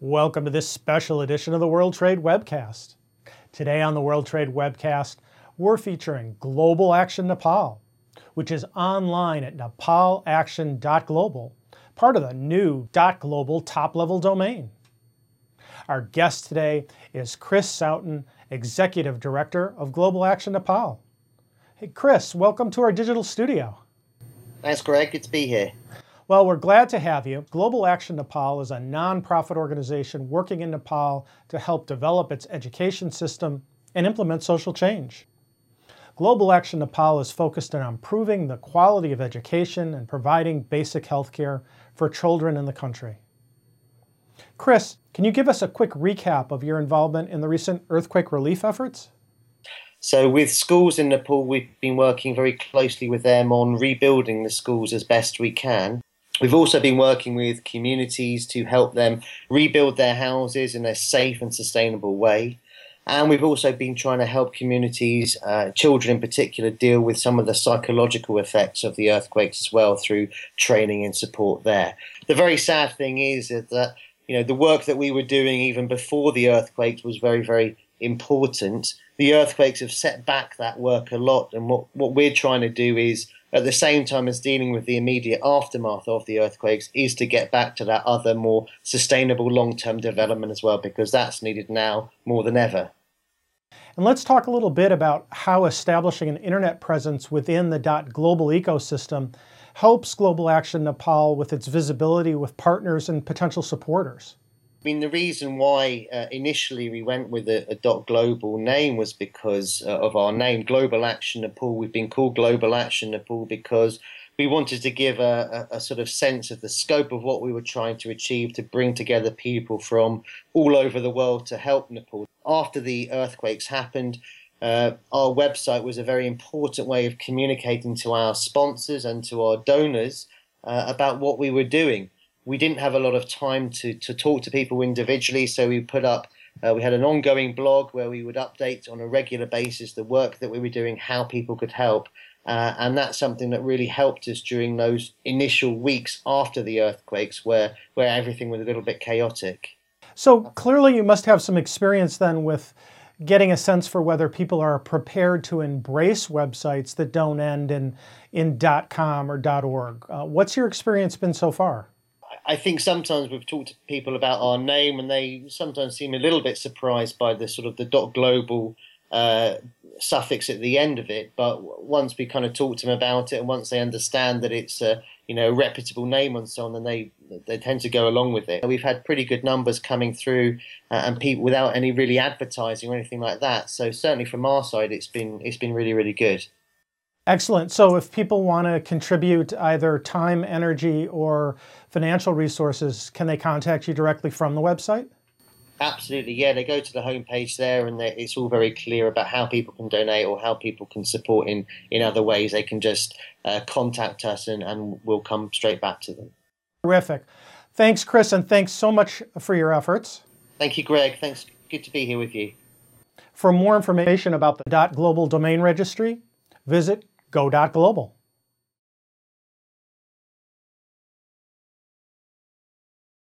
Welcome to this special edition of the World Trade Webcast. Today on the World Trade Webcast, we're featuring Global Action Nepal, which is online at nepalaction.global, part of the new .global top-level domain. Our guest today is Chris Sowton, Executive Director of Global Action Nepal. Hey Chris, welcome to our digital studio. Thanks Greg, good to be here. Well, we're glad to have you. Global Action Nepal is a nonprofit organization working in Nepal to help develop its education system and implement social change. Global Action Nepal is focused on improving the quality of education and providing basic health care for children in the country. Chris, can you give us a quick recap of your involvement in the recent earthquake relief efforts? So, with schools in Nepal, we've been working very closely with them on rebuilding the schools as best we can. We've also been working with communities to help them rebuild their houses in a safe and sustainable way. And we've also been trying to help communities, uh, children in particular, deal with some of the psychological effects of the earthquakes as well through training and support there. The very sad thing is that you know the work that we were doing even before the earthquakes was very, very important. The earthquakes have set back that work a lot, and what, what we're trying to do is at the same time as dealing with the immediate aftermath of the earthquakes is to get back to that other more sustainable long-term development as well because that's needed now more than ever. And let's talk a little bit about how establishing an internet presence within the global ecosystem helps Global Action Nepal with its visibility with partners and potential supporters. Mean, the reason why uh, initially we went with a, a dot global name was because uh, of our name, Global Action Nepal. We've been called Global Action Nepal because we wanted to give a, a, a, sort of sense of the scope of what we were trying to achieve to bring together people from all over the world to help Nepal. After the earthquakes happened, uh, our website was a very important way of communicating to our sponsors and to our donors uh, about what we were doing we didn't have a lot of time to, to talk to people individually, so we put up, uh, we had an ongoing blog where we would update on a regular basis the work that we were doing, how people could help. Uh, and that's something that really helped us during those initial weeks after the earthquakes where, where everything was a little bit chaotic. So clearly, you must have some experience then with getting a sense for whether people are prepared to embrace websites that don't end in, in .com or .org. Uh, what's your experience been so far? I think sometimes we've talked to people about our name, and they sometimes seem a little bit surprised by the sort of the dot global uh, suffix at the end of it. But once we kind of talk to them about it, and once they understand that it's a you know reputable name and so on, then they they tend to go along with it. We've had pretty good numbers coming through, uh, and people without any really advertising or anything like that. So certainly from our side, it's been it's been really really good. Excellent. So if people want to contribute either time, energy, or financial resources, can they contact you directly from the website? Absolutely, yeah. They go to the homepage there, and it's all very clear about how people can donate or how people can support in in other ways. They can just uh, contact us, and, and we'll come straight back to them. Terrific. Thanks, Chris, and thanks so much for your efforts. Thank you, Greg. Thanks. Good to be here with you. For more information about the .global domain registry, visit go.global.